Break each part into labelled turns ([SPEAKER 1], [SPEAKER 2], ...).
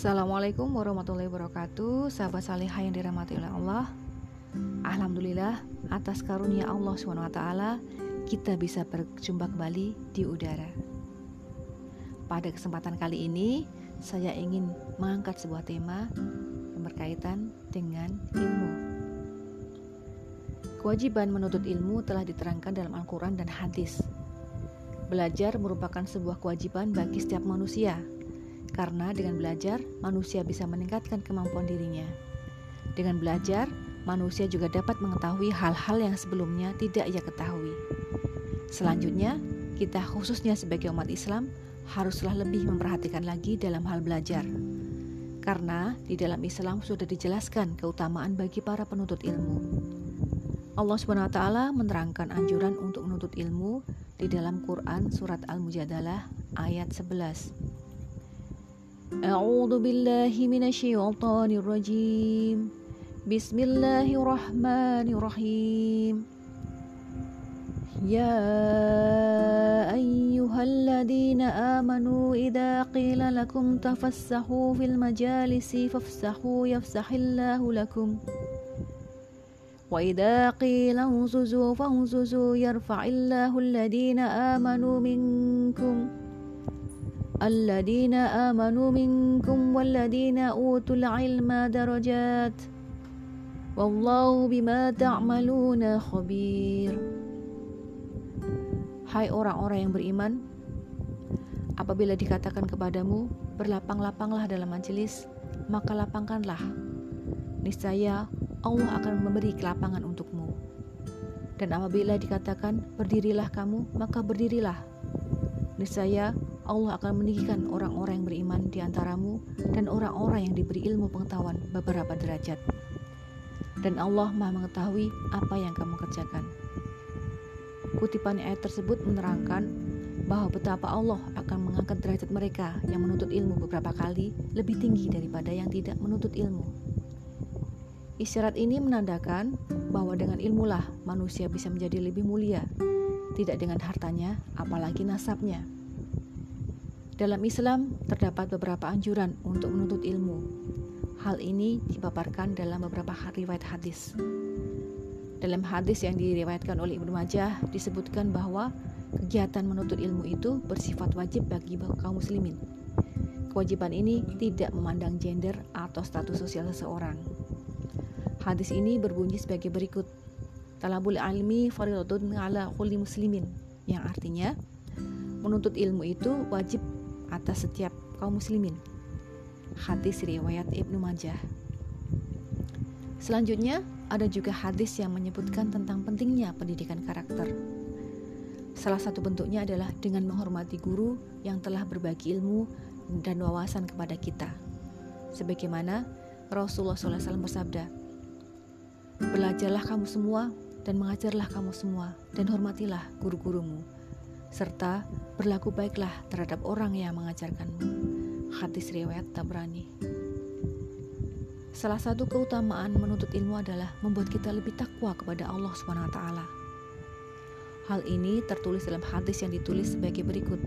[SPEAKER 1] Assalamualaikum warahmatullahi wabarakatuh. Sahabat salihah yang dirahmati oleh Allah. Alhamdulillah atas karunia Allah SWT Kita bisa berjumpa kembali di udara. Pada kesempatan kali ini Saya ingin mengangkat sebuah tema Yang berkaitan dengan ilmu. Kewajiban menuntut ilmu telah diterangkan dalam Al-Quran dan hadis. Belajar merupakan sebuah kewajiban bagi setiap manusia karena dengan belajar, manusia bisa meningkatkan kemampuan dirinya. Dengan belajar, manusia juga dapat mengetahui hal-hal yang sebelumnya tidak ia ketahui. Selanjutnya, kita khususnya sebagai umat Islam haruslah lebih memperhatikan lagi dalam hal belajar. Karena di dalam Islam sudah dijelaskan keutamaan bagi para penuntut ilmu. Allah SWT menerangkan anjuran untuk menuntut ilmu di dalam Quran surat Al-Mujadalah ayat 11. أعوذ بالله من الشيطان الرجيم. بسم الله الرحمن الرحيم. يا أيها الذين آمنوا إذا قيل لكم تفسحوا في المجالس فافسحوا يفسح الله لكم. وإذا قيل انززوا فانززوا يرفع الله الذين آمنوا منكم. الذين آمنوا منكم والذين أوتوا العلم درجات والله بما تعملون خبير Hai orang-orang yang beriman Apabila dikatakan kepadamu Berlapang-lapanglah dalam majelis Maka lapangkanlah Niscaya Allah akan memberi kelapangan untukmu Dan apabila dikatakan Berdirilah kamu Maka berdirilah Niscaya Allah akan meninggikan orang-orang yang beriman di antaramu dan orang-orang yang diberi ilmu pengetahuan beberapa derajat. Dan Allah Maha mengetahui apa yang kamu kerjakan. Kutipan ayat tersebut menerangkan bahwa betapa Allah akan mengangkat derajat mereka yang menuntut ilmu beberapa kali lebih tinggi daripada yang tidak menuntut ilmu. Isyarat ini menandakan bahwa dengan ilmulah manusia bisa menjadi lebih mulia, tidak dengan hartanya, apalagi nasabnya. Dalam Islam terdapat beberapa anjuran untuk menuntut ilmu. Hal ini dipaparkan dalam beberapa riwayat hadis. Dalam hadis yang diriwayatkan oleh Ibnu Majah disebutkan bahwa kegiatan menuntut ilmu itu bersifat wajib bagi kaum muslimin. Kewajiban ini tidak memandang gender atau status sosial seseorang. Hadis ini berbunyi sebagai berikut. Talabul ilmi faridatun ala kulli muslimin yang artinya menuntut ilmu itu wajib atas setiap kaum muslimin. Hadis riwayat Ibnu Majah. Selanjutnya, ada juga hadis yang menyebutkan tentang pentingnya pendidikan karakter. Salah satu bentuknya adalah dengan menghormati guru yang telah berbagi ilmu dan wawasan kepada kita. Sebagaimana Rasulullah SAW bersabda, Belajarlah kamu semua dan mengajarlah kamu semua dan hormatilah guru-gurumu serta berlaku baiklah terhadap orang yang mengajarkanmu. Hadis riwayat Tabrani. Salah satu keutamaan menuntut ilmu adalah membuat kita lebih takwa kepada Allah SWT. Hal ini tertulis dalam hadis yang ditulis sebagai berikut.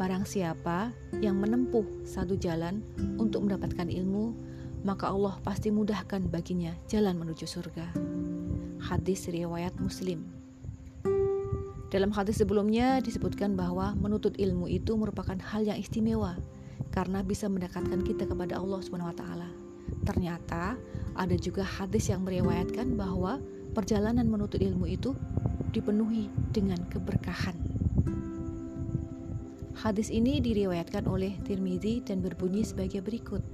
[SPEAKER 1] Barang siapa yang menempuh satu jalan untuk mendapatkan ilmu, maka Allah pasti mudahkan baginya jalan menuju surga. Hadis riwayat Muslim. Dalam hadis sebelumnya disebutkan bahwa menuntut ilmu itu merupakan hal yang istimewa karena bisa mendekatkan kita kepada Allah Subhanahu wa taala. Ternyata ada juga hadis yang meriwayatkan bahwa perjalanan menuntut ilmu itu dipenuhi dengan keberkahan. Hadis ini diriwayatkan oleh Tirmidzi dan berbunyi sebagai berikut.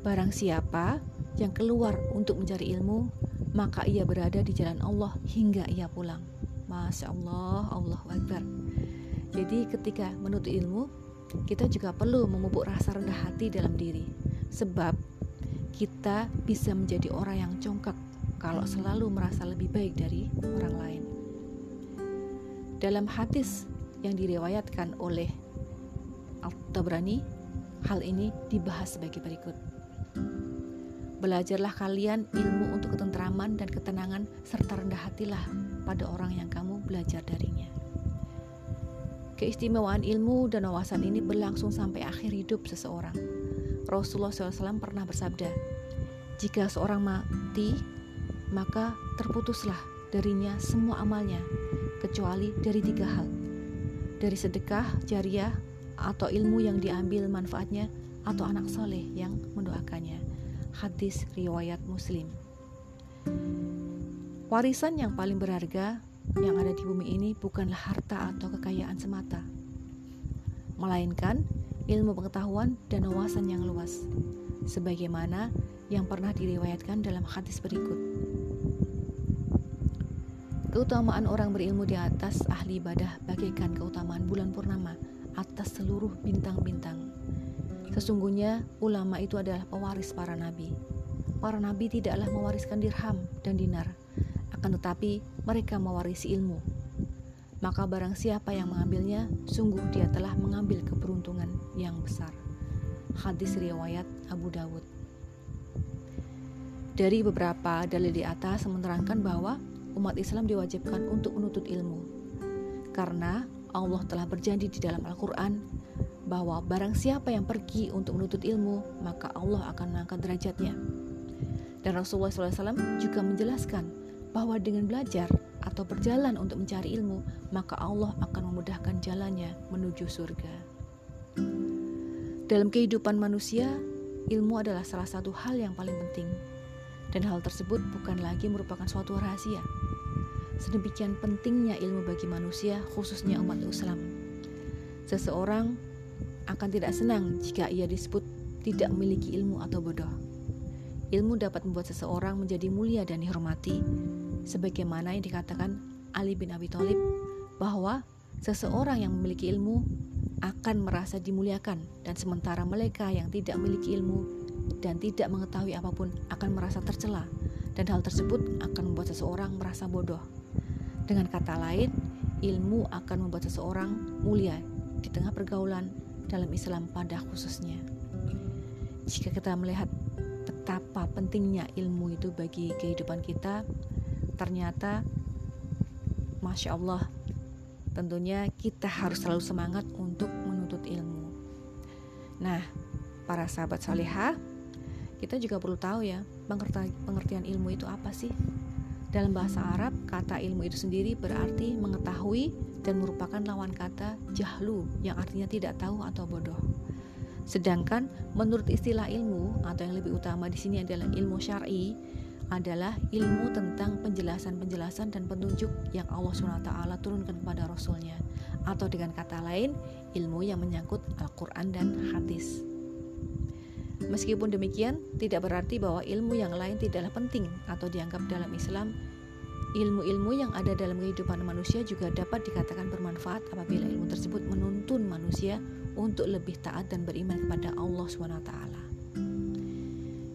[SPEAKER 1] Barang siapa yang keluar untuk mencari ilmu, maka ia berada di jalan Allah hingga ia pulang. Masya Allah, Allah Akbar. Jadi ketika menuntut ilmu, kita juga perlu memupuk rasa rendah hati dalam diri. Sebab kita bisa menjadi orang yang congkak kalau selalu merasa lebih baik dari orang lain. Dalam hadis yang diriwayatkan oleh Al-Tabrani, hal ini dibahas sebagai berikut. Belajarlah kalian ilmu untuk ketentraman dan ketenangan serta rendah hatilah pada orang yang kamu belajar darinya. Keistimewaan ilmu dan wawasan ini berlangsung sampai akhir hidup seseorang. Rasulullah SAW pernah bersabda, "Jika seorang mati, maka terputuslah darinya semua amalnya, kecuali dari tiga hal: dari sedekah, jariah, atau ilmu yang diambil manfaatnya, atau anak soleh yang mendoakannya." Hadis riwayat Muslim. Warisan yang paling berharga yang ada di bumi ini bukanlah harta atau kekayaan semata, melainkan ilmu pengetahuan dan wawasan yang luas, sebagaimana yang pernah diriwayatkan dalam hadis berikut. Keutamaan orang berilmu di atas ahli ibadah bagaikan keutamaan bulan purnama atas seluruh bintang-bintang. Sesungguhnya ulama itu adalah pewaris para nabi. Para nabi tidaklah mewariskan dirham dan dinar, akan tetapi mereka mewarisi ilmu. Maka barang siapa yang mengambilnya, sungguh dia telah mengambil keberuntungan yang besar. Hadis riwayat Abu Dawud. Dari beberapa dalil di atas menerangkan bahwa umat Islam diwajibkan untuk menuntut ilmu. Karena Allah telah berjanji di dalam Al-Quran bahwa barang siapa yang pergi untuk menuntut ilmu, maka Allah akan mengangkat derajatnya. Dan Rasulullah SAW juga menjelaskan bahwa dengan belajar atau berjalan untuk mencari ilmu, maka Allah akan memudahkan jalannya menuju surga. Dalam kehidupan manusia, ilmu adalah salah satu hal yang paling penting, dan hal tersebut bukan lagi merupakan suatu rahasia. Sedemikian pentingnya ilmu bagi manusia, khususnya umat Islam. Seseorang akan tidak senang jika ia disebut tidak memiliki ilmu atau bodoh. Ilmu dapat membuat seseorang menjadi mulia dan dihormati, sebagaimana yang dikatakan Ali bin Abi Thalib bahwa seseorang yang memiliki ilmu akan merasa dimuliakan dan sementara mereka yang tidak memiliki ilmu dan tidak mengetahui apa pun akan merasa tercela dan hal tersebut akan membuat seseorang merasa bodoh. Dengan kata lain, ilmu akan membuat seseorang mulia di tengah pergaulan dalam Islam pada khususnya. Jika kita melihat betapa pentingnya ilmu itu bagi kehidupan kita, ternyata Masya Allah, tentunya kita harus selalu semangat untuk menuntut ilmu. Nah, para sahabat salihah, kita juga perlu tahu ya, pengertian ilmu itu apa sih? Dalam bahasa Arab, kata ilmu itu sendiri berarti mengetahui dan merupakan lawan kata jahlu yang artinya tidak tahu atau bodoh. Sedangkan menurut istilah ilmu atau yang lebih utama di sini adalah ilmu syar'i adalah ilmu tentang penjelasan-penjelasan dan petunjuk yang Allah SWT turunkan kepada Rasulnya. Atau dengan kata lain ilmu yang menyangkut Al-Quran dan hadis. Meskipun demikian, tidak berarti bahwa ilmu yang lain tidaklah penting atau dianggap dalam Islam. Ilmu-ilmu yang ada dalam kehidupan manusia juga dapat dikatakan bermanfaat apabila ilmu tersebut menuntun manusia untuk lebih taat dan beriman kepada Allah SWT.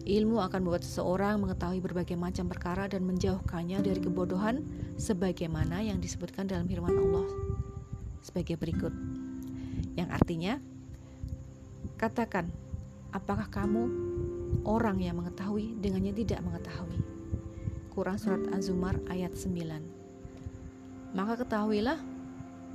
[SPEAKER 1] Ilmu akan membuat seseorang mengetahui berbagai macam perkara dan menjauhkannya dari kebodohan sebagaimana yang disebutkan dalam firman Allah sebagai berikut. Yang artinya, katakan, apakah kamu orang yang mengetahui dengannya tidak mengetahui? Quran Surat Az-Zumar ayat 9 Maka ketahuilah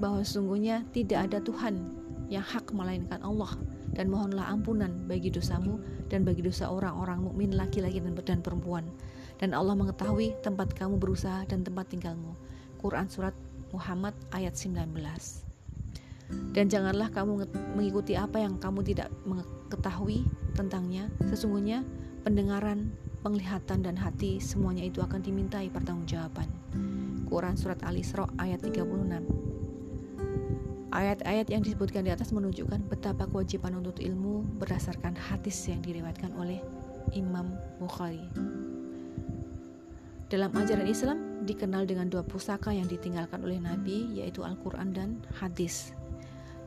[SPEAKER 1] bahwa sesungguhnya tidak ada Tuhan yang hak melainkan Allah dan mohonlah ampunan bagi dosamu dan bagi dosa orang-orang mukmin laki-laki dan perempuan. Dan Allah mengetahui tempat kamu berusaha dan tempat tinggalmu. Quran Surat Muhammad ayat 19 dan janganlah kamu mengikuti apa yang kamu tidak mengetahui tentangnya. Sesungguhnya pendengaran penglihatan dan hati semuanya itu akan dimintai pertanggungjawaban. Quran Surat Al-Isra ayat 36 Ayat-ayat yang disebutkan di atas menunjukkan betapa kewajiban untuk ilmu berdasarkan hadis yang diriwayatkan oleh Imam Bukhari. Dalam ajaran Islam dikenal dengan dua pusaka yang ditinggalkan oleh Nabi yaitu Al-Quran dan hadis.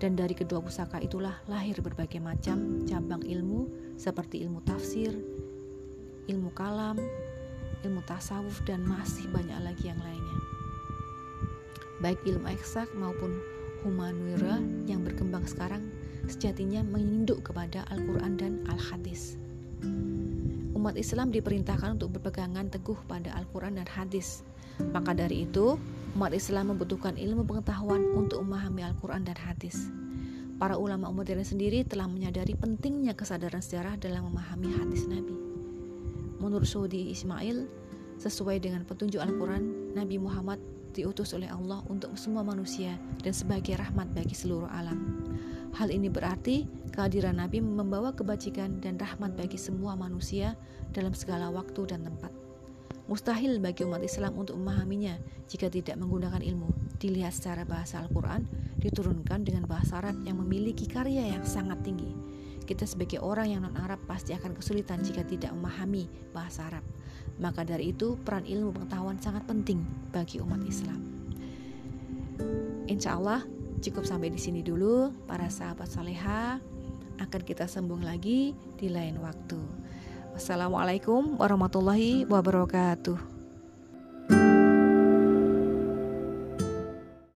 [SPEAKER 1] Dan dari kedua pusaka itulah lahir berbagai macam cabang ilmu seperti ilmu tafsir, ilmu kalam, ilmu tasawuf, dan masih banyak lagi yang lainnya. Baik ilmu eksak maupun humanoira yang berkembang sekarang sejatinya menginduk kepada Al-Quran dan Al-Hadis. Umat Islam diperintahkan untuk berpegangan teguh pada Al-Quran dan Hadis. Maka dari itu, Umat Islam membutuhkan ilmu pengetahuan untuk memahami Al-Quran dan hadis. Para ulama modern sendiri telah menyadari pentingnya kesadaran sejarah dalam memahami hadis Nabi. Menurut Saudi Ismail, sesuai dengan petunjuk Al-Quran, Nabi Muhammad diutus oleh Allah untuk semua manusia dan sebagai rahmat bagi seluruh alam. Hal ini berarti kehadiran Nabi membawa kebajikan dan rahmat bagi semua manusia dalam segala waktu dan tempat. Mustahil bagi umat Islam untuk memahaminya jika tidak menggunakan ilmu. Dilihat secara bahasa Al-Quran, diturunkan dengan bahasa Arab yang memiliki karya yang sangat tinggi. Kita sebagai orang yang non-Arab pasti akan kesulitan jika tidak memahami bahasa Arab. Maka dari itu, peran ilmu pengetahuan sangat penting bagi umat Islam. Insya Allah, cukup sampai di sini dulu, para sahabat saleha. Akan kita sambung lagi di lain waktu. Wassalamualaikum warahmatullahi wabarakatuh.